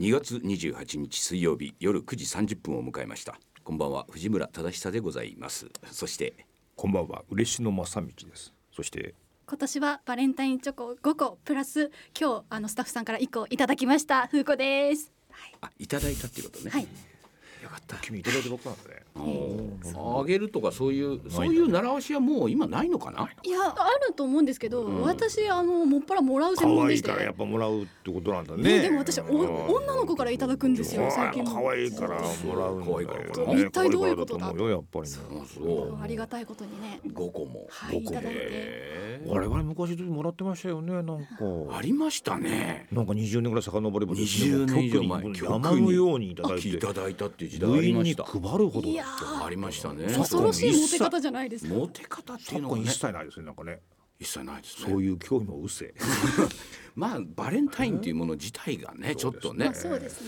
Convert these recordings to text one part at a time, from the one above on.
2月28日水曜日夜9時30分を迎えました。こんばんは藤村忠久でございます。そしてこんばんは嬉野正道です。そして今年はバレンタインチョコ5個プラス今日あのスタッフさんから1個いただきました。風子です。あいただいたっていうことね、はいよかった。君いただいて僕なんだね。あげるとかそういうそういう習わしはもう今ないのかな？いやあると思うんですけど、うん。私あのもっぱらもらう可専門でして。愛いからやっぱもらうってことなんだね。ねでも私お女の子からいただくんですよ。最近も可愛いからもらうんだよ可愛いからね。一体どういうことだ？可愛いからと思うよやっぱりね。あそうありがたいことにね。5個も、はいいただいて。我々昔時もらってましたよねなんか。ありましたね。なんか20年ぐらい遡れば20年以上前。局に山のようにいただいて。いただいたっていう時代あ部員にりました。配るほどありましたね。恐ろしいモテ方じゃないですか。モテ方っていうのがね。一切ないですねなんかね。一切ないですね。そういう興味も失せ まあバレンタインっていうもの自体がねちょっとね。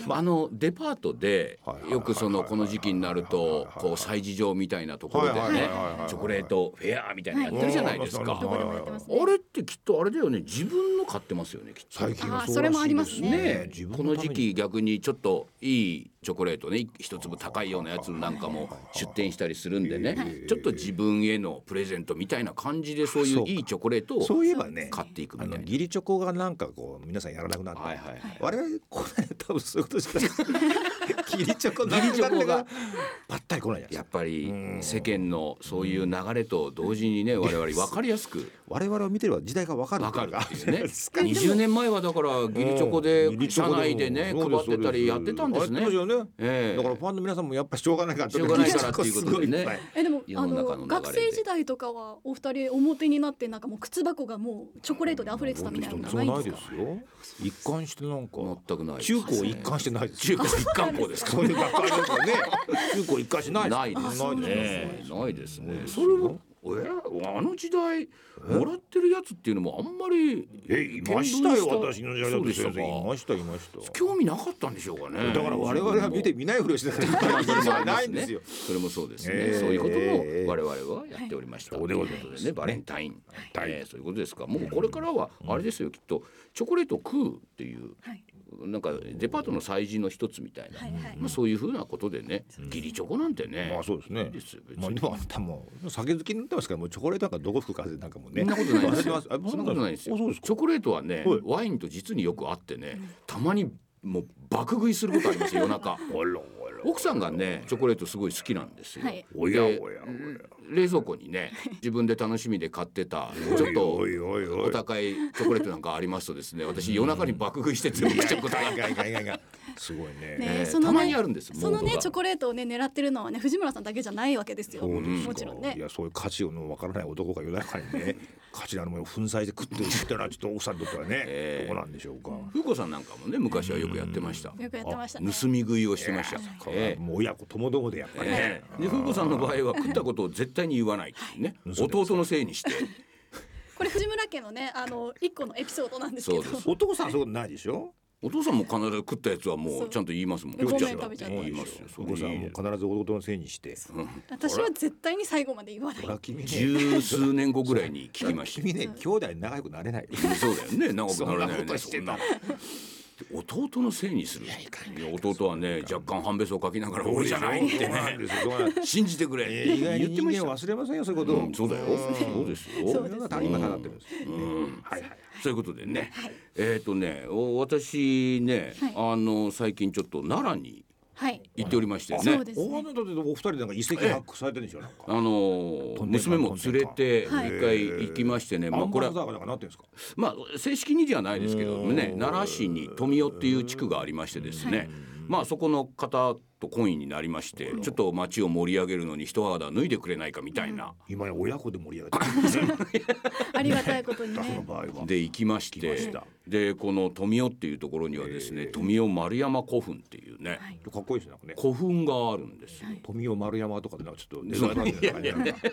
まあのデパートでよくそのこの時期になるとこう催事場みたいなところではいねチョコレートフェアみたいなのやってるじゃないですか。あれってきっとあれだよね。自分の買ってますよねきっと。最近はそれもありますね。この時期逆にちょっといいチョコレートね一粒高いようなやつなんかも出店したりするんでねちょっと自分へのプレゼントみたいな感じでそういういいチョコレートをそういえばね買っていくみたいな。義理チョコがなんかこう皆さんやらなくなって、はいはいはい。我々こないだ多分そういうことじゃない義理チョコなくなが。ぱったり来ないじゃないですか。やっぱり世間のそういう流れと同時にね我々分かりやすく。我々を見てれば時代がわかる分かるっていうね。ですか。20年前はだから義理チョコで社コ内でね配ってたりやってたんですね。だからファンの皆さんもやっぱしょうがないからしょうがないからっていうことでね。えでも世あの中の流れで。の学生時代とかはお二人表になってなんかもう靴箱がもうチョコレートで溢れてたみたいなのそうないですか？一貫してなんか。全くない中高一貫してないです。中高一貫校ですか？そういう学会ですからね。中高一貫してないないですないね。ないですね。それはえ？あの時代もらってるやつっていうのもあんまりえいましたよ私の時代だっていましたいました。興味なかったんでしょうかね。だから我々は見て見ないふりをしてた。ないんですよ。それもそうですね。ええそういうことええも我々はやっておりました。そうでございます。ということでね、バレンタイン、そういうことですか。もうこれからはあれですよ、きっとチョコレートを食うっていう。はいなんかデパートの催事の一つみたいな、はいはい。まあそういうふうなことでね、義理チョコなんてね、まあそうですね。いいですよ別に。まあでもあんたも酒好きになってますからもうチョコレートなんかどこ吹く風なんかもね。そんなことないですよ。忘れてますあそんなことないですチョコレートはね、はい。ワインと実によく合ってね、たまにもう爆食いすることありますよ夜中。奥さんがねチョコレートすごい好きなんですよ。はい。おやおでやおや冷蔵庫にね 自分で楽しみで買ってた ちょっとお高いチョコレートなんかありますとですね。私夜中に爆食いして全部食っちゃうことが。すごいね。ねえーそのねたまにあるんですそのねチョコレートをね狙ってるのはね藤村さんだけじゃないわけですよ。もちろんね。いやそういう価値のわからない男が夜中にね価値のあるものを粉砕で食ってるってのはちょっと奥さんにとってはね、ええ。どうなんでしょうか、風子さんなんかもね昔はよくやってました。よくやってましたね。盗み食いをしてました。ええ。もう親子ともどもでやっぱりね。え、えで風子さんの場合は食ったことを絶対に言わないっていうね。弟のせいにして。これ藤村家のねあの一個のエピソードなんですけど。そうです。男さんはそういうことないでしょ？お父さんも必ず食ったやつはもそう。うちゃんと言いますもん。ごめん食っちゃ食べちゃった言いますよ。そお子さんはもう必ず弟のせいにして。私は絶対に最後まで言わない。十数年後ぐらいに聞きました。君ね兄弟仲良くなれない。そうだよね。長くならないよそんなこねとしてた。そんな弟のせいにする。いや弟はね若干半べそを書きながら俺じゃないってね。信じてくれ意外に人間は忘れませんよそういうこと。を、うんそうだよ。そうですよ。そうですね。今なってるんです、うん。はい。はいそういうことでね、えっ、とねお私ね、はい。あの最近ちょって奈良にはい。行っておりましてね、そうですね。大花だってお二人なんか遺跡発掘されてるんでしょなんか。あの娘も連れて一はい回行きましてね、まあこれはアンバサダーかなんかなってるんですか？まあ正式にじゃないですけどもね奈良市に富代っていう地区がありましてですね、まあそこの方と懇意になりましてちょっと街を盛り上げるのに一肌脱いでくれないかみたいな、今や親子で盛り上げてる。ありがたいことにね。で行きましてでこの富代っていうところにはですね、富代丸山古墳っていうね、はい。かっこいいですねね。古墳があるんですよ。富雄丸山とかでなんかちょっとデザイナーみたいな感じなんか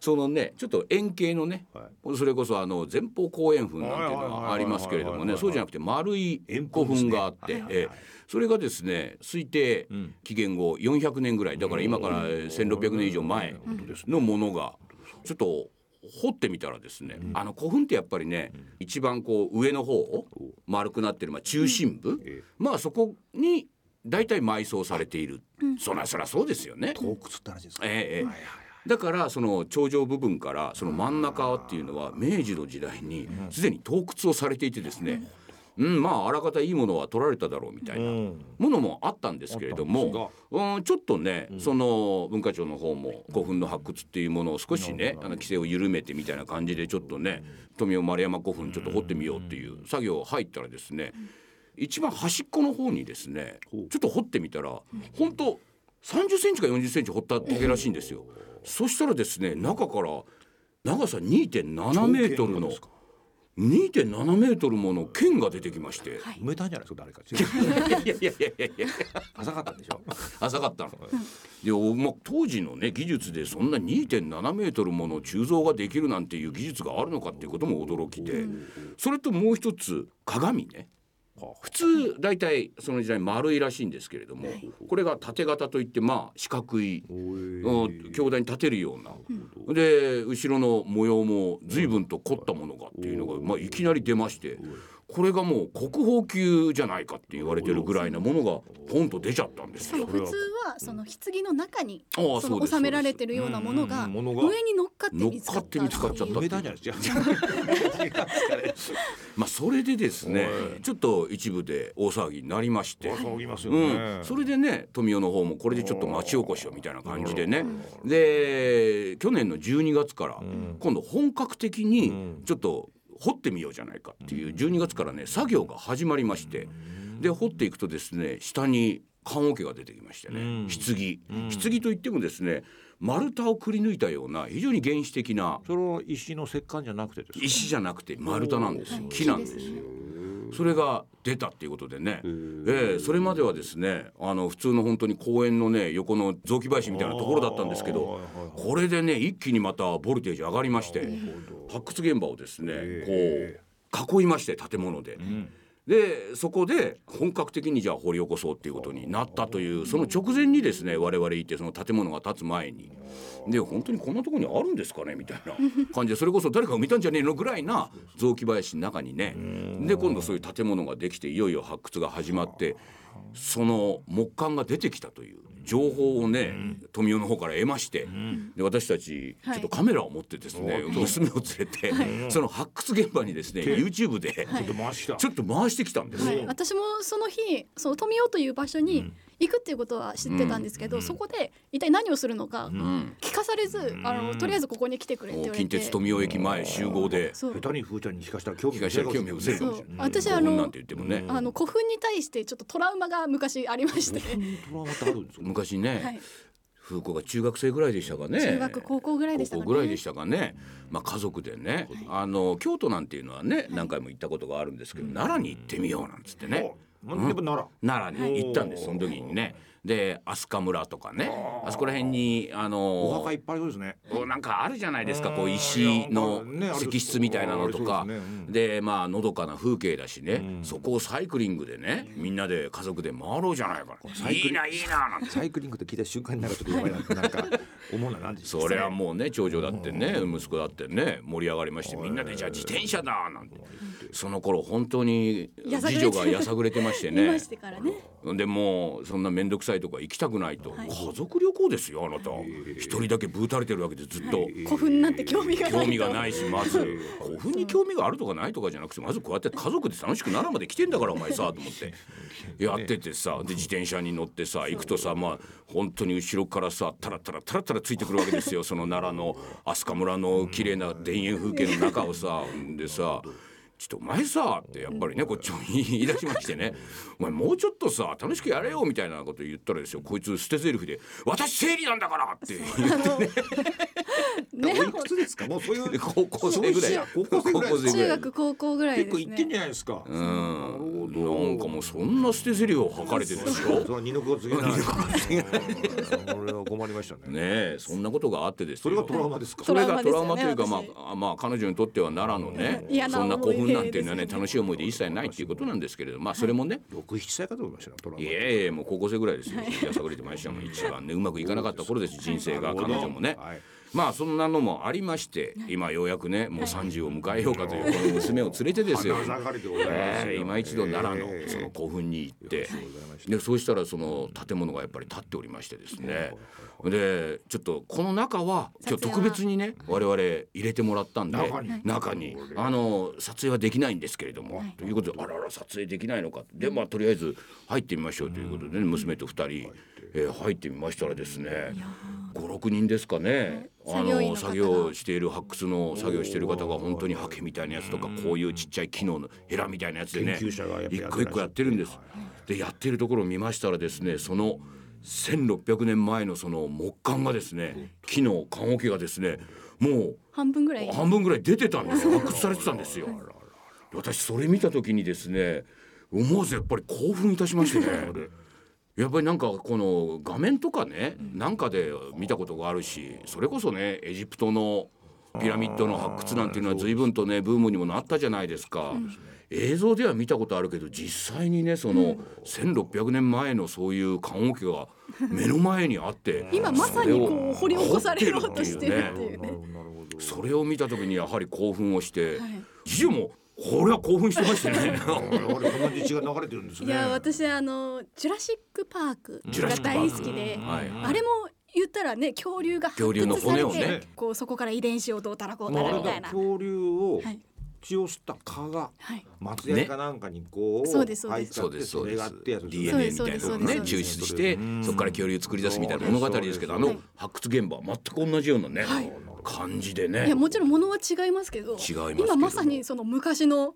そのねちょっと円形のね、はそれこそあの前方後円墳なんていうのはありますけれどもねそうじゃなくて丸い古墳があって、それがですね推定ん紀元後400年ぐらい。だから今から1600年以上前のものが。ちょっと掘ってみたらですね、あの古墳ってやっぱりね、一番こう上の方丸くなってる、まあ、中心部、ええ。まあそこに大体埋葬されている、そりゃそりゃそうですよね。洞窟って話ですか？ええええ。はいはいだからその頂上部分からその真ん中っていうのは明治の時代にすでに洞窟をされてい。てですね、うん、まああらかたいいものは取られただろうみたいなうん。ものもあったんですけれども、うん、ちょっとね、その文化庁の方も古墳の発掘っていうものを少しねあの規制を緩めてみたいな感じでちょっとね富雄丸山古墳ちょっと掘ってみようっていう作業入ったらですね一番端っこの方にですねちょっと掘ってみたら本当30センチか40センチ掘った竹らしいんですよ。そしたらですね中から長さ2.7メートルの2.7メートルもの剣が出てきまして。はい埋めたんじゃないですか誰か。いやいやいやいやいや浅かったんでしょ。浅かったの。でおまあ、当時のね技術でそんな2.7メートルもの鋳造ができるなんていう技術があるのかっていうことも驚きで、それともう一つ鏡ね普通大体その時代丸いらしいんですけれども、これが縦型といってまあ四角い、うん強大に立てるような、で後ろの模様も随分と凝ったものがっていうのが、まあ、いきなり出まして。これがもう国宝級じゃないかって言われてるぐらいなものがポンと出ちゃったんですよ。普通はその棺の中にその収められてるようなものが上に乗っかって見つかった。かって見つかっちゃった埋めたんじゃないですか。まあそれでですねはい。ちょっと一部で大騒ぎになりまして。騒ぎますようねん、。それでね富雄の方もこれでちょっと町おこしをみたいな感じでね。で去年の12月から今度本格的にちょっと掘ってみようじゃないかっていう12月からね作業が始まりまして。で掘っていくとですね下に棺桶が出てきましてねうん。棺。棺といってもですね丸太をくり抜いたような非常に原始的なその石の石棺じゃなくてですか？石じゃなくて丸太なんですよ。はい木なんですよ。それが出たっていうことでね、ええそれまではですねあの普通の本当に公園のね横の雑木林みたいなところだったんですけどこれでね一気にまたボルテージ上がりまして発掘現場をですねこう囲いまして建物で。でそこで本格的にじゃあ掘り起こそうっていうことになったというその直前にですね我々いてその建物が建つ前に。で本当にこんなところにあるんですかねみたいな 感じでそれこそ誰かが見たんじゃねえのぐらいな雑木林の中にね。で今度そういう建物ができていよいよ発掘が始まってその木棺が出てきたという情報をね富雄の方から得ましてで私たちちょっとカメラを持ってですね娘を連れてその発掘現場にですね YouTube でちょっと回した。ちょっと回してきたんですよ。はい、私もその日その富雄という場所に行くっていうことは知ってたんですけど、そこで一体何をするのかうん。聞かされず、あのとりあえずここに来てくれって言われて。近鉄富雄駅前集合で。下手に風ちゃんに聞かしたら興味を失せるかもしれない。私あの古墳なんて言ってもね、あの古墳に対してちょっとトラウマが昔ありまして、トラウマってあるんですか？昔ね、はい、風子が中学生ぐらいでしたかね。中学高校ぐらいでしたかね。高校ぐらいでしたかね。まあ家族でね、あの京都なんていうのはね、何回も行ったことがあるんですけど、奈良に行ってみようなんつってね。おなんでもなら。奈良に行ったんです、その時にね。で飛鳥村とかね。あそこら辺にあおの墓いっぱいそうですね。なんかあるじゃないですか。こううん。石の石室みたいなのとか。でまあのどかな風景だしね。そこをサイクリングでねみんなで家族で回ろうじゃないかいいないいななんて。サイクリングって聞いた瞬間になんかちょっとやばいななんか 思うななんでそれはもうね長女だってね息子だってね盛り上がりましてみんなでじゃあ自転車だなんて。その頃本当に次女がやさぐれてましていね ましてからね。でもうそんな面倒くさいとか行きたくないと、はい。家族旅行ですよあなた。一人だけブーたれてるわけでずっと。古墳なんて興味がないと。興味がないしまず。古墳に興味があるとかないとかじゃなくてまずこうやって家族で楽しく奈良まで来てんだからお前さと思って。やっててさで自転車に乗ってさ行くとさまあ本当に後ろからさタラタラタラタラついてくるわけですよ。その奈良の飛鳥村の綺麗な田園風景の中をさでさちょっとお前さってやっぱりねこっちも 言い出しましてねお前もうちょっとさ楽しくやれよみたいなこと言ったらですよ。こいつ捨て台詞で「私生理なんだから!」って言ってね おいくつですか？もう そういう高校生ぐらい。高校生ぐらい。中学高校ぐらいです結構行ってんねじゃないですか。うん。なんかもうそんな捨て台詞を吐かれてですよ。それは二の子が次ないこれは困りましたねねえそんなことがあってですよ。それがトラウマですか？それがトラウマというか、まあ、あまあ彼女にとっては奈良のねそんな古墳なんていうのはね楽しい思い出一切ないっていうことなんですけれどまあそれもね、六七歳かと思いましたねトラウマいえいえもう高校生ぐらいですよ。やさぐれてましたもん一番ねうまくいかなかった頃です人生が彼女もね。はいまあそんなのもありまして今ようやくねもう30を迎えようかというこの娘を連れてですよ。今一度奈良のえーその古墳に行って。でそうしたらその建物がやっぱり建っておりましてですね。でちょっとこの中は今日特別にね我々入れてもらったんで中に。あの撮影はできないんですけれどもはい。ということであらら撮影できないのか。でまあとりあえず入ってみましょうということでね娘と2人えー入ってみましたらですね56人ですかね。あの作業している発掘の作業している方が本当にハケみたいなやつとかこういうちっちゃい木のヘラみたいなやつでね一個一個やってるんです。でやってるところを見ましたらですねその1600年前のその木簡がですね木の棺桶がですねも半分ぐらい。う半分ぐらい出てたんですよ。発掘されてたんですよ。私それ見た時にですね思わずやっぱり興奮いたしましてね。やっぱりなんかこの画面とかねなんかで見たことがあるしそれこそねエジプトのピラミッドの発掘なんていうのは随分とねブームにもなったじゃないですか。映像では見たことあるけど実際にねその1600年前のそういう棺桶が目の前にあって 今まさにこう掘り起こされようとしてるって掘いうね。それを見た時にやはり興奮をしてはい。次女もこれは興奮してましてね。俺こんな血が流れてるんですね。いや私あのジュラシックパークが大好きで、はいあれも言ったらね恐竜が発恐竜の掘されて、骨をね。こうそこから遺伝子をどうたらこうたらみたいな。だ恐竜をはい。血を吸った蚊がはい。松ヤニかなんかにこうそうですそうです。そう入っちゃってですそうです。それがってやつ DNA みたいなのをそうねです抽出してそこから恐竜作り出すみたいな物語ですけどあの発掘現場は全く同じようなねはい感じでいやねもちろん物は違いますけど、違います今まさにその昔の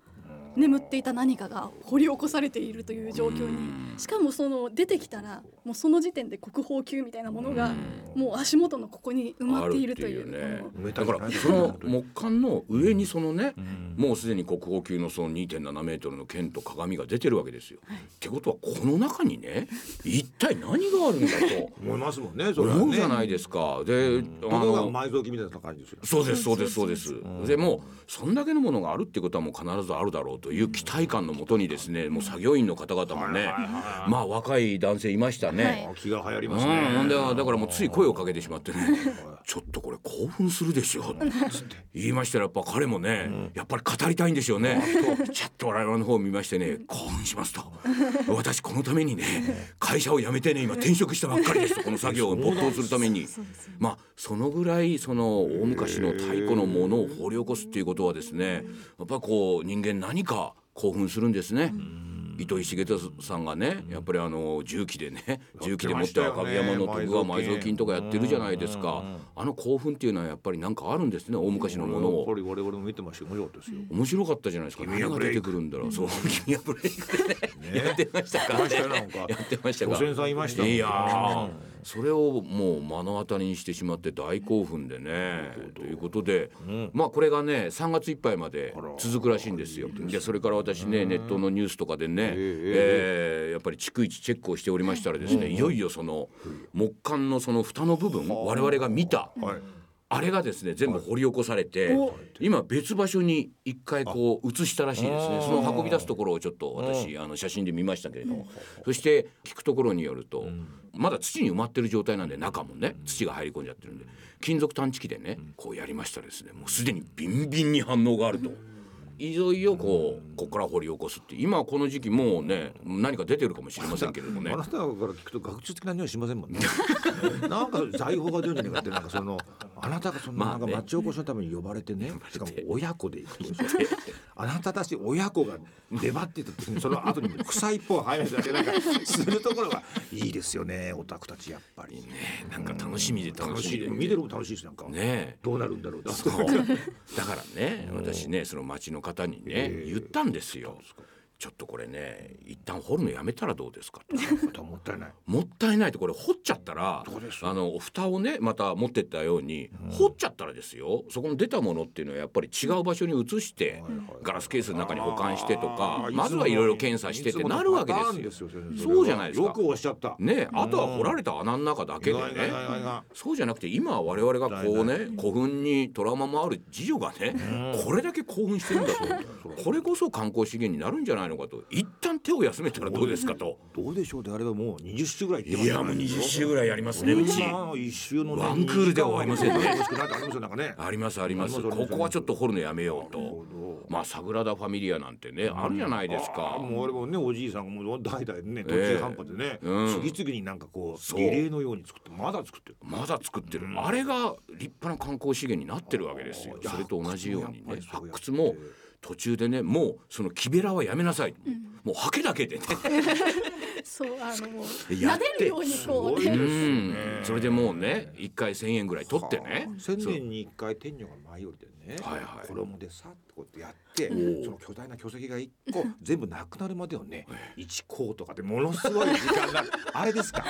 眠っていた何かが掘り起こされているという状況にしかもその出てきたらもうその時点で国宝級みたいなものがもう足元のここに埋まっているというあるっていうね。うんだからその木簡の上にそのねもうすでに国宝級のその2.7メートルの剣と鏡が出てるわけですよ。ってことはこの中にね一体何があるんだと。思いますもんねそれはね。思うじゃないですか。であの埋蔵金みたいな感じですよ。そうですそうですそうです。でもうそんだけのものがあるってことはもう必ずあるだろうという期待感のもとにですねもう作業員の方々もねまあ若い男性いましたね。はい。あ気が流行りうん、ますね。なん。でだからもうつい声をかけてしまってね「ちょっとこれ興奮するでしょ」つって。言いましたらやっぱ彼もね、やっぱり語りたいんでしょうね。ちょっと我々の方を見ましてね興奮しますと私このためにね会社を辞めてね今転職したばっかりですとこの作業を没頭するために。まあそのぐらいその大昔の太古のものを掘り起こすっていうことはですねやっぱこう人間何か興奮するんですね。糸井重里さんがねやっぱりあの重機でね重機で持って赤城山の徳川埋蔵金とかやってるじゃないですか。あの興奮っていうのはやっぱりなんかあるんですね大昔のものを。我々も見てましたよ面白かったですよ。面白かったじゃないですか。何が出てくるんだろう。そう君はブレイクでねやってましたかやってましたか。やってましたいましたもんいやー。それをもう目の当たりにしてしまって大興奮でね。ということでまあこれがね3月いっぱいまで続くらしいんですよ。でそれから私ねネットのニュースとかでねえーやっぱり逐一チェックをしておりましたらですねいよいよその木簡のその蓋の部分我々が見たはいあれがですね全部掘り起こされてお。今別場所に一回こう移したらしいですね。その運び出すところをちょっと私あの写真で見ましたけれども。そして聞くところによるとまだ土に埋まってる状態なんで中もね土が入り込んじゃってるんで金属探知機でねこうやりましたらですね。もうすでにビンビンに反応があると。いよいよこうここから掘り起こすって今この時期もうね何か出てるかもしれませんけれどもね。あなたから聞くと学術的な匂いしませんもんね。なんか財宝が出るんじゃないかってなんかそのあなたがそのまあね。なんか町おこしのために呼ばれてねしかも親子で行くと あなたたち親子が出張ってた時にその後に臭いっぽい入るだけなんかするところがいいですよねオタクたちやっぱり。ねなんか楽しみで楽楽ししみで。い見てるのも楽しいですなんか。ね。えどうなるんだろうだからね私ねその町の方にね言ったんですよ。ちょっとこれね一旦掘るのやめたらどうですかともったいない。もったいないとこれ掘っちゃったらあの蓋をねまた持ってったように、掘っちゃったらですよ。そこの出たものっていうのはやっぱり違う場所に移して、ガラスケースの中に保管してとかあーまずはいろいろ検査してってなるわけですよ。そうじゃないですか。よくおっしゃった。ねあとは掘られた穴の中だけでね。そうじゃなくて今は我々がこうね古墳にトラウマもある次女がねこれだけ興奮してるんだと。これこそ観光資源になるんじゃないののかと一旦手を休めたらどうですかと。どうでしょうであればもう20周ぐらいいやもう20周ぐらいやりますねうち。まあ一周のねワンクールでは終わりませんね。ありますあります。ここはちょっと掘るのやめようと。まあサグラダ・ファミリアなんてねあるじゃないですあか。ーもうあれもねおじいさんがもう代々ね途ええ中半端でね、うん。次々になんかこうリレーのように作ってまだ作ってる。まだ作ってる、あれが立派な観光資源になってるわけですよ。それと同じようにね発掘もやっ途中でねもうその木べらはやめなさい、もうハケだけでね。そうあのもうやって撫でるようにこうね。ね。それでもうね一回1,000円ぐらい取ってね。千年に一回天女が舞い降りてね、はいはい。衣でさってこうやってやって、おお。その巨大な巨石が一個 全部なくなるまでをね一甲とかでものすごい時間が あれですか。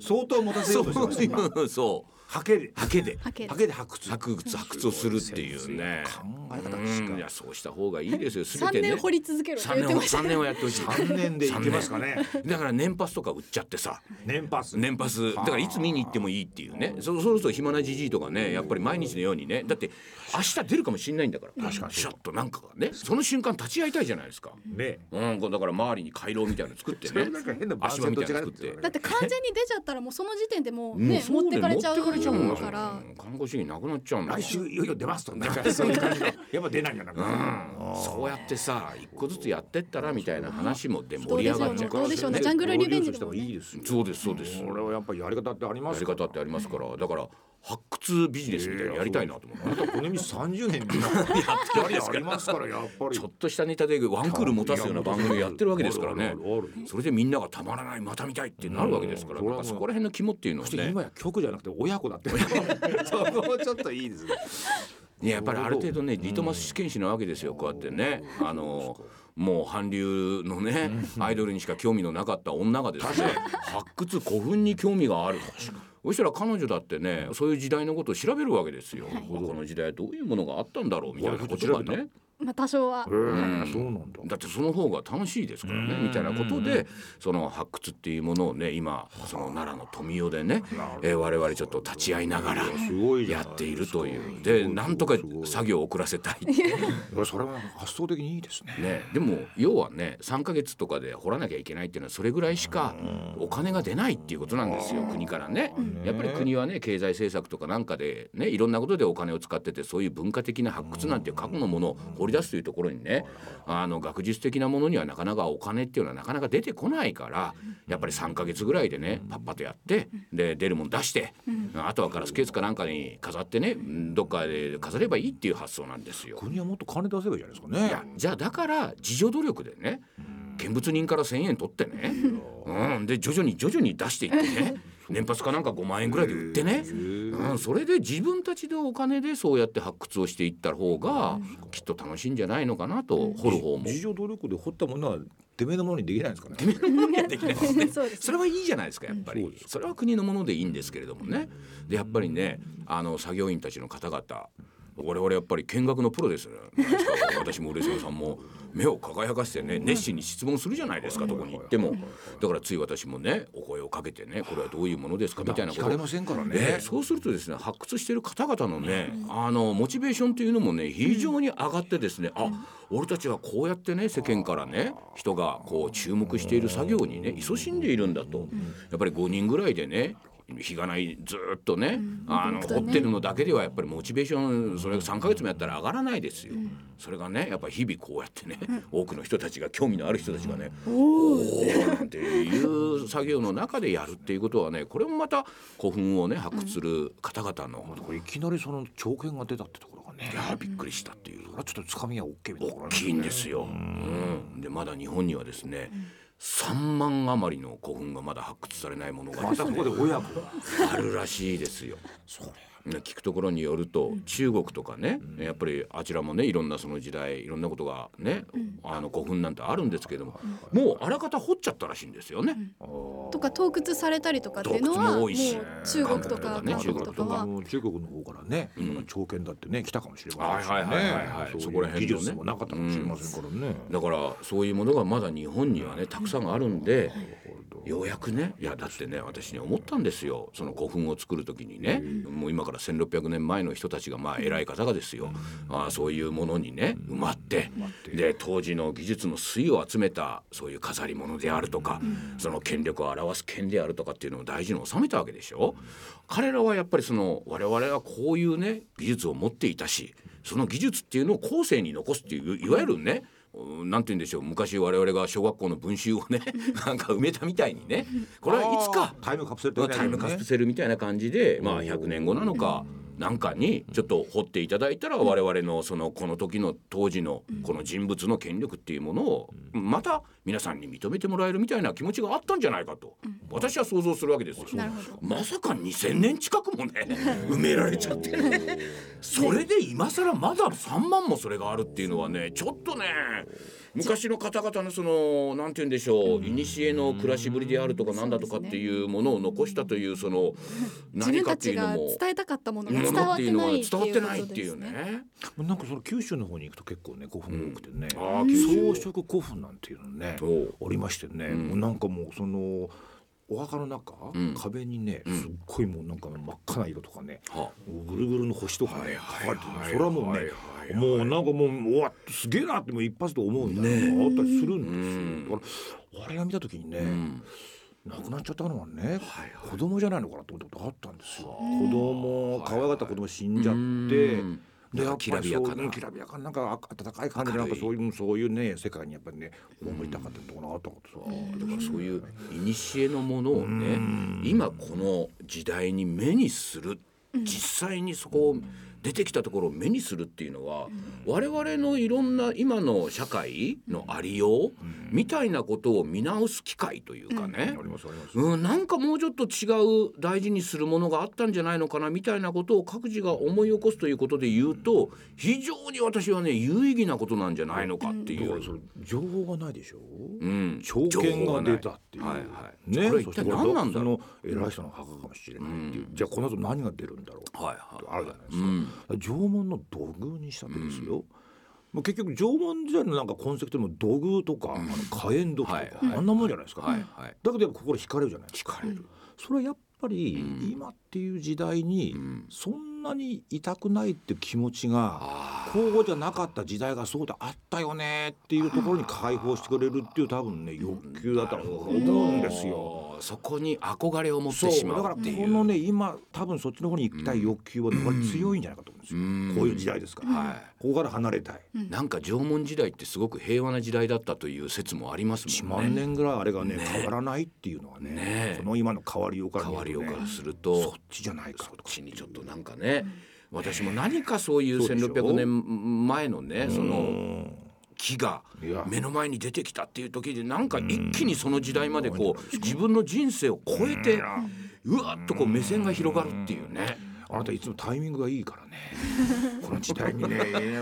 相当持たせようとしてました今そう。そう。ハケでハケではけハケで発掘。発掘発掘をするっていうね。考え方ですか。うん。いやそうした方がいいですよ。全三てね。年掘り続けるって3年は言ってました。三年はやってほしい。3年でいけますかね。だから年パスとか売っちゃってさ。年パス。年パス。だからいつ見に行ってもいいっていうね。そうそうすると暇なじじいとかねやっぱり毎日のようにね。だって明日出るかもしれないんだから。確かにシャッとなんかがねその瞬間立ち会いたいじゃないですか。ね。うんこうだから周りに回廊みたいなの作って それねなんか変な足場みたいなの作って。だって完全に出ちゃったらもうその時点でもうもね持ってかれちゃう持ってかれちゃうんだから。うん看護師になくなっちゃうんだ来週いよいよ出ますとなんかそういう感じの。やっぱ出ないんだな。うん。そうやってさ一個ずつやってったらみたいな話もでど盛りうでしょうね上がっちゃうどうでしょうね。ジャングルリベンジでもね。いいですよそうですそうです。これはやっぱりやり方ってありまやすから。り方ってありますから。だから発掘ビジネスみたいなのやりたいなと思ってこの道30年やってありますからやっぱり。ちょっとしたネタでワンクール持たすような番組をやってるわけですからね。それでみんながたまらないまた見たいってなるわけですから。そこら辺の肝っていうのはね。今や局じゃなくて親子だって。そこもちょっといいですね。いややっぱりある程度ねリトマス試験紙なわけですよ。こうやってねあのもう韓流のねアイドルにしか興味のなかった女がですね発掘古墳に興味があるそしたら彼女だってねそういう時代のことを調べるわけですよ、この時代はどういうものがあったんだろうみたいなことがねまあ多少は。へえそうなんだ。だってその方が楽しいですからねみたいなことでその発掘っていうものをね今その奈良の富代でね、えー我々ちょっと立ち会いながらやっているという。でなんとか作業を遅らせたい。それは発想的にいいですね。ね、でも要はね3ヶ月とかで掘らなきゃいけないっていうのはそれぐらいしかお金が出ないっていうことなんですよ国からね。やっぱり国はね経済政策とかなんかでねいろんなことでお金を使っててそういう文化的な発掘なんていう過去のものを掘り出すというところにねあの学術的なものにはなかなかお金っていうのはなかなか出てこないからやっぱり3ヶ月ぐらいでねパッパとやってで出るもん出してあとはガラスケースかなんかに飾ってねどっかで飾ればいいっていう発想なんですよ。国はもっと金出せばいいじゃないですかいやねじゃあだから自助努力でね見物人から1,000円取ってね、うん、で徐々に徐々に出していってね 年パスかなんか5万円ぐらいで売ってね、うん、それで自分たちでお金でそうやって発掘をしていった方がきっと楽しいんじゃないのかなと掘る方も。自助努力で掘ったものはてめえのものにできないんですかねできないですねそすそれはいいじゃないですかやっぱりそれは国のものでいいんですけれどもねでやっぱりねあの作業員たちの方々我々やっぱり見学のプロですね私も嬉野さんも目を輝かせてね熱心に質問するじゃないですかどこに行っても。だからつい私もねお声をかけてねこれはどういうものですかみたいなこと。聞かれませんからね。ええそうするとですね発掘している方々のね、あのモチベーションというのもね非常に上がってですね、あ俺たちはこうやってね世間からね人がこう注目している作業にね勤しんでいるんだと、やっぱり5人ぐらいでね日がないずーっとね、あの本当だね。掘ってるのだけではやっぱりモチベーションそれが3ヶ月もやったら上がらないですよ。それがねやっぱり日々こうやってね、多くの人たちが興味のある人たちがね、おおなんていう作業の中でやるっていうことはねこれもまた古墳をね発掘する方々の、これいきなりその長剣が出たってところがねいやーびっくりしたっていう。これはちょっとつかみは OK みたい大きいんですよ。うん、でまだ日本にはですね、3万余りの古墳がまだ発掘されないものがねまたここで親子があるらしいですよ。それね聞くところによると中国とかね、やっぱりあちらもねいろんなその時代いろんなことがね、あの古墳なんてあるんですけども、もうあらかた掘っちゃったらしいんですよね。とか洞窟されたりとかっていうのはもう中国とかね中国とか中国の方からね、今長剣だってね来たかもしれませんしね、はいはいはいはいはいそこら辺技術もなかったかもしれませんからね、だからそういうものがまだ日本にはねたくさんあるんで、ようやくね。いやだってね私ね思ったんですよ。その古墳を作る時にね。もう今から1,600年前の人たちがまあ偉い方がですよ、ああそういうものにね埋まって。で当時の技術の粋を集めたそういう飾り物であるとか、その権力を表す剣であるとかっていうのを大事に収めたわけでしょ。彼らはやっぱりその我々はこういうね技術を持っていたしその技術っていうのを後世に残すっていういわゆるね、なんて言うんでしょう。昔我々が小学校の文集をね なんか埋めたみたいにね。これはいつか。タイムカプセルタイムカプセルみたいな感じで、まあ100年後なのかなんかにちょっと掘っていただいたら我々のそのこの時の当時のこの人物の権力っていうものをまた皆さんに認めてもらえるみたいな気持ちがあったんじゃないかと私は想像するわけですよ。まさか2,000年近くもね埋められちゃって。それで今更まだ3万もそれがあるっていうのはねちょっとね昔の方々のそのなんて言うんでしょう古の暮らしぶりであるとかなんだとかっていうものを残したというその自分たちがも伝えたかったものが伝ものわっていうの伝わってないこっていうとですね。ね。なんかその九州の方に行くと結構ね古墳多くてね、あ装飾古墳なんていうのねありましてね、ん。もうなんかもうそのお墓の中、ん。壁にねん。すっごいもうなんか真っ赤な色とかね、はぐるぐるの星とかねはい書かれてるはいそれはもうね、はいはいもうなんかもううわすげえなってもう一発で思うみたいなのがあったりするんですよ、あれが見た時にね、うん亡くなっちゃったのはね、はい子供じゃないのかなと思ったことがあったんですよ、子供可愛がった子供死んじゃって、うん。でやっぱりきらびやかな。きらびやかななんか温かい感じでなんかそういうそういうね世界にやっぱりね潜りたかったのかなと思ってさ、だからそういう古のものをね今この時代に目にする実際にそこを出てきたところを目にするっていうのは我々のいろんな今の社会のありようみたいなことを見直す機会というかね。うん、なんかもうちょっと違う大事にするものがあったんじゃないのかなみたいなことを各自が思い起こすということで言うと非常に私はね有意義なことなんじゃないのかっていう。情報がないでしょ、うん、証券が出たっていう、はいはい。ね。これ一体何なんだそろう？の偉い人の墓かもしれないっていう、じゃあこの後何が出るんだろう？はいはい。あるじゃないですか、うん縄文の土偶にしたってですよ、もう結局縄文時代のなんかコンセプトも土偶とか、あの火炎土器とか、はい。あんなもんじゃないですか、はい。はい。だけどやっぱ心惹かれるじゃないですか。惹かれる。それはやっぱり今っていう時代にそんなに痛くないって気持ちがあこうじゃなかった時代がそうであったよねっていうところに解放してくれるっていう多分ね欲求だと思うんですよ。ーそこに憧れを持っそう。てしまだからこのね今多分そっちの方に行きたい欲求はねこれ強いんじゃないかと思うんですよ、うん。こういう時代ですから、はここから離れたい、い、なんか縄文時代ってすごく平和な時代だったという説もあります1もんね。万年ぐらいあれがね変わらないっていうのはねね。その今の変わりようから変わりようからするそとっちじゃないかそっとかちにちょっとなんかね私も何かそういうそうでしょ1600年前のねそのうん木が目の前に出てきたっていう時でなんか一気にその時代までこう自分の人生を超えてうわっとこう目線が広がるっていうね。あなたいつもタイミングがいいからね。この時代にね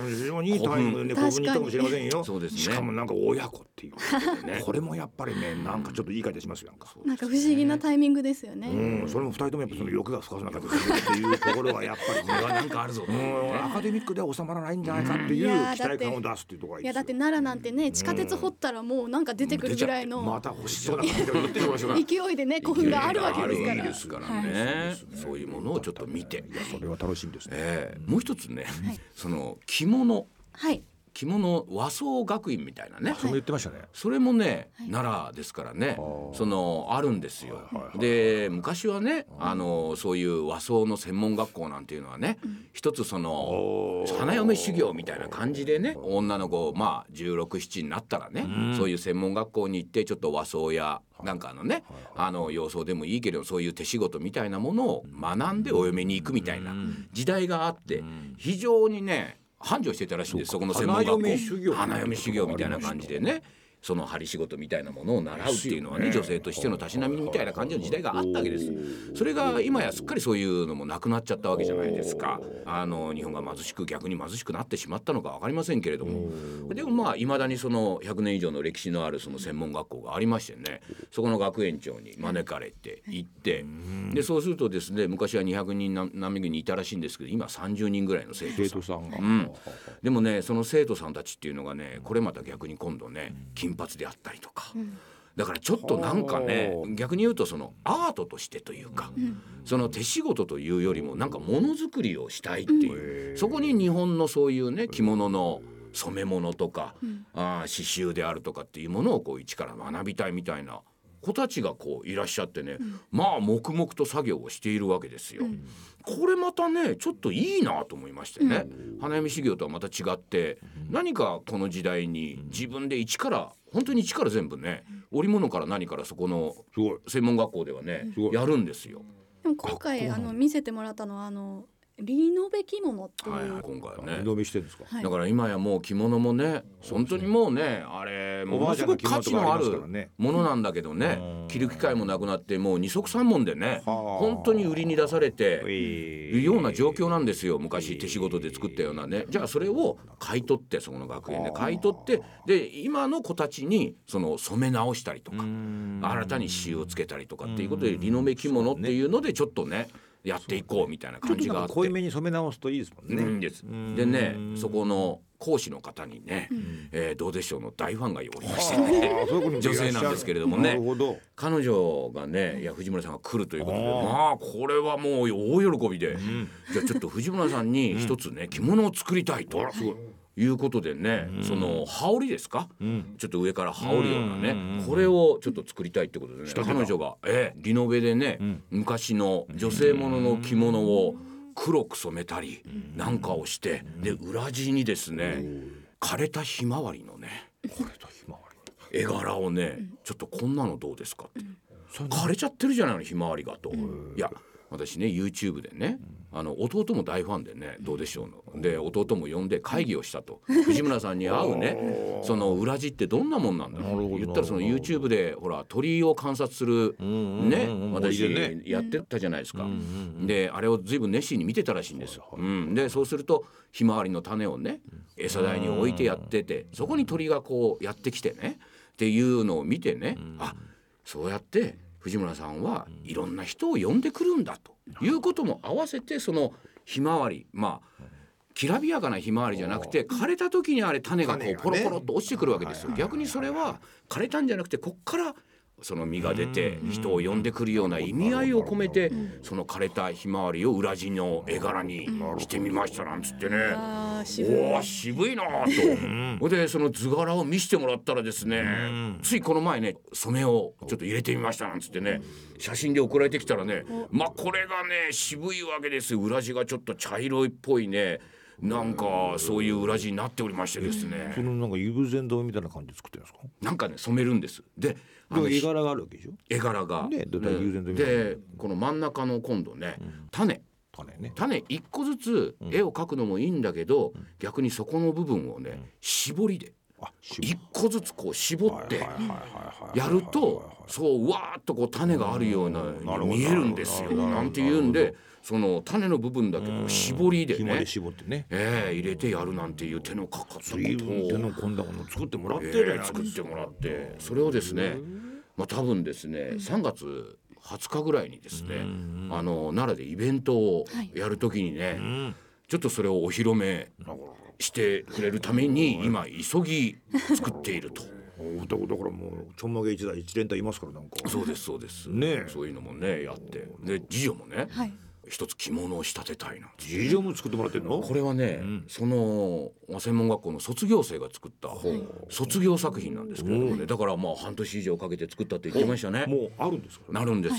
非常にいいタイミングでね古墳ここに行ったかもしれませんよ。そうですね。しかもなんか親子っていうね。これもやっぱりねなんかちょっといい感じがしますよなんか。なんか不思議なタイミングですよね。うん、それも二人ともやっぱその欲が深そうな感じがするっていうところはやっぱりこれはなんかあるぞとうんアカデミックでは収まらないんじゃないかっていう期待感を出すっていうところがいやだって奈良なんてね地下鉄掘ったらもうなんか出てくるぐらいまのた欲しそうな感じで言ってきましょうが勢いでね古墳があるわけですかいいら。ですからね、そういうものをちょっと見て、いやそれは楽しみですね、ええもう一つね、その着物はい。着物和装学院みたいなね、それも言ってましたね。それもね、奈良ですからね。そのあるんですよ。で昔はねあのそういう和装の専門学校なんていうのはね、一つその花嫁修行みたいな感じでね女の子まあ1617になったらね、そういう専門学校に行ってちょっと和装やなんかあのね、あの洋装でもいいけどそういう手仕事みたいなものを学んでお嫁に行くみたいな時代があって非常にね繁盛してたらしいんですそこの専門学校。花嫁修行花嫁修行みたいな感じでねその針仕事みたいなものを習うっていうのはね女性としてのたしなみみたいな感じの時代があったわけです。それが今やすっかりそういうのもなくなっちゃったわけじゃないですか。あの日本が貧しく逆に貧しくなってしまったのか分かりませんけれども。でもまあいまだにその100年以上の歴史のあるその専門学校がありましてね。そこの学園長に招かれて行って。でそうするとですね昔は200人何何名にいたらしいんですけど今30人ぐらいの生徒生さん。徒さんが、うん、でもねその生徒さんたちっていうのがねこれまた逆に今度ね金髪であったりとか、だからちょっとなんかね逆に言うとそのアートとしてというか、うん。その手仕事というよりもなんかものづくりをしたいっていう、そこに日本のそういうね着物の染め物とか、うん。あー刺繍であるとかっていうものをこう一から学びたいみたいな子たちがこういらっしゃってね、まあ黙々と作業をしているわけですよ。うん。これまたねちょっといいなと思いましてね、花嫁修行とはまた違って、何かこの時代に自分で一から本当に一から全部ね織物から何からそこのすごい。専門学校ではねやるんですよ。でも今回あの見せてもらったのはあのリノベ着物っていう、はいはい、今回はね二。度見してるんですか、はい。だから今やもう着物もね本当にもうねあれものすごく価値のあるものなんだけどねうん着る機会もなくなってもう二足三門でねはあ。本当に売りに出されてい。いるような状況なんですよ。昔手仕事で作ったようなね。じゃあそれを買い取ってそこの学園で。買い取ってで今の子たちにその染め直したりとか新たに刺繍をつけたりとかっていうことでリノベ着物っていうのでちょっとねやっていこうみたいな感じがあって。なんか濃いめに染め直すといいですもんね、んです。でねそこの講師の方にね、えーどうでしょうの大ファンがおりましてね。女性なんですけれどもね。なるほど。彼女がねいや藤村さんが来るということでまあこれはもう大喜びで、じゃあちょっと藤村さんに一つね着物を作りたいと。いうことでね、その羽織ですか、ちょっと上から羽織るようなね、これをちょっと作りたいってことでね、彼女が、ええリノベでね、昔の女性ものの着物を黒く染めたりなんかをして、で裏地にですね、枯れたひまわりのね絵柄をね、ちょっとこんなのどうですかって、枯れちゃってるじゃないのひまわりがと、いや私ね YouTube でね、あの弟も大ファンでねどうでしょうの。で弟も呼んで会議をしたと。藤村さんに会うね。その裏地ってどんなもんなんだろう。言ったらその YouTube でほら鳥を観察するね私ね。やってたじゃないですか。であれをずいぶん熱心に見てたらしいんです。よ。うん、でそうするとひまわりの種をね餌台に置いてやっててそこに鳥がこうやってきてねっていうのを見てね、あそうやって藤村さんはいろんな人を呼んでくるんだということも合わせてそのひまわりまあきらびやかなひまわりじゃなくて枯れた時にあれ種がこうポロポロっと落ちてくるわけですよ。逆にそれは枯れたんじゃなくてこっからその実が出て人を呼んでくるような意味合いを込めてその枯れたひまわりを裏地の絵柄にしてみましたなんつってね。おお渋いなあと。でその図柄を見せてもらったらですね、ついこの前ね染めをちょっと入れてみましたなんつってね。写真で送られてきたらねまあこれがね渋いわけですよ。裏地がちょっと茶色いっぽいねなんかそういう裏地になっておりましてですね。そのなんか友禅堂みたいな感じで作ってるんですか？なんかね染めるんです。で絵柄があるわけでしょ？絵柄が。ねでこの真ん中の今度ね、種。種ね。種一個ずつ絵を描くのもいいんだけど、逆にそこの部分をね絞りで。あ一個ずつこう絞ってやるとそううわーっとこう種があるような見えるんですよ。なんて言うんでその種の部分だけこう絞りでね。絞ってね。ええ入れてやるなんていう手のかかったこと。随分手をの込んだものを作ってもらってえるえ作ってもらって。それをですねまあ多分ですね3月20日ぐらいにですねあの奈良でイベントをやるときにねちょっとそれをお披露目してくれるために今急ぎ作っていると。だからだからもうちょんまげ一台一連隊いますからなんか。そうですそうです。ねえ。そういうのもねやって。で次女もね、はい一つ着物を仕立てたいな。事情も作ってもらってんの？これはね、そのまあ専門学校の卒業生が作った卒業作品なんですけれどもね、だからまあ半年以上かけて作ったって言ってましたね。もうあるんですか？なるんです、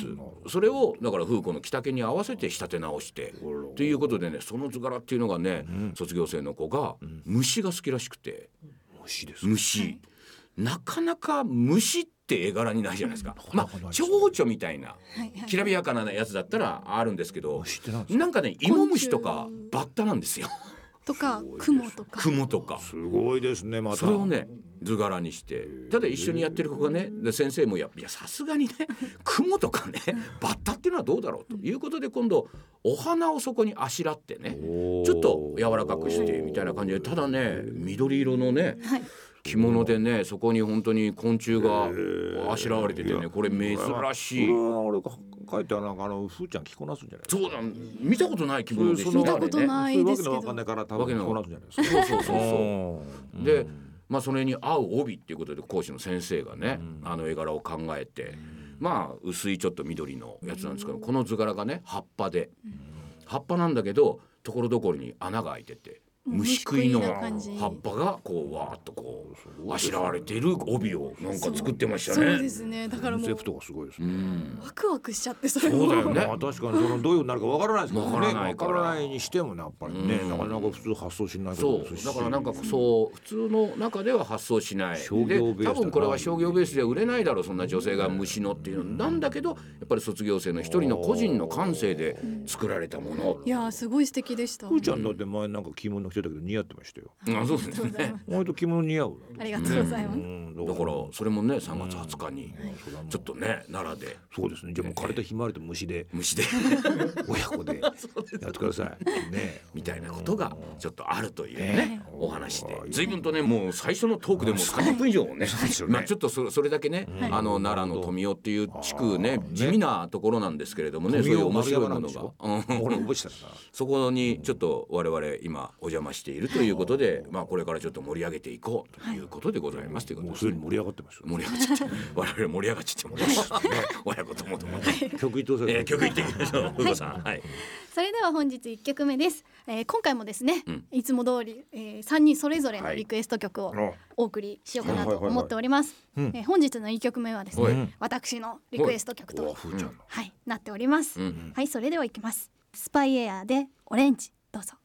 それをだから風子の着丈に合わせて仕立て直してということでねその図柄っていうのがね、卒業生の子が虫が好きらしくて。虫です虫、なかなか虫って絵柄にないじゃないですか。まあ蝶々みたいなはいはいきらびやかなやつだったらあるんですけどなんかね芋虫とかバッタなんですよ。とか雲とか。雲とか。すごいですねまた。それをね図柄にして。ただ一緒にやってる子がねで先生もやいやさすがにね 雲とかねバッタっていうのはどうだろうということで今度お花をそこにあしらってねちょっと柔らかくしてみたいな感じでただね緑色のねはい着物でねそこに本当に昆虫があしらわれててねこれ珍しい。俺が書いてあるなんかあのふーちゃん着こなすんじゃないそうなん見たことない着物で見たこといないですけど。わけのわかんないから多分着こなすんじゃないですか。そうそうそうそうでまあそれに合う帯っていうことで講師の先生がね、あの絵柄を考えて、まあ薄いちょっと緑のやつなんですけど、この図柄がね葉っぱで、葉っぱなんだけどところどころに穴が開いてて。虫食いの葉っぱがこうわーっとこうあしらわれている帯をなんか作ってましたそうね。ですね。だからセプトがすごいですね。うん。ワクワクしちゃってそれそうだよね。まあ確かにそのどういうふうになるかわからないですからね。わからないから。わからないにしてもねやっぱりね、うん。なかなか普通発想しないこそうとですし。だからなんかそう普通の中では発送しない。商業ベース多分これは商業ベースでは売れないだろうそんな女性が虫のっていうの。なんだけどやっぱり卒業生の一人の個人の感性で作られたものいやーすごい素敵でしたふーちゃんだって前なんか着物着てたけど似合ってましたよ。あそうですね。割と着物似合う。ありがとうございます、うん。だから。それもね3月20日にちょっとね奈良で。そうですね。じゃあもう枯れたひまわりと虫で。虫で。親子で。やってください。ね。みたいなことがちょっとあるというねねお話で。随分とねもう最初のトークでもう30分以上ねまあちょっとそそれだけねあの奈良の富雄っていう地区ね地味なところなんですけれどもねそういう面白いものが。うん。俺覚えてたな。そこにちょっと我々今お邪魔しているということで、まあこれからちょっと盛り上げていこうということでございます。とい。うことですねもうすでに盛り上がってますよ。盛り上がっちゃって我々盛り上がっちゃってます 親子ともともね、曲言ってくだ曲い。ってみましょう風子さんはい。それでは本日1曲目です、えー今回もですね、うん。いつも通り、えー、3人それぞれのはい。リクエスト曲をあ。お送りしようかなとはいはいはい。はい思っております、うん。えー本日の1曲目はですはい。ね私のリクエスト曲と。はいなっております、うん。はいそれではいきます。スパイエアでオレンジ。どうぞ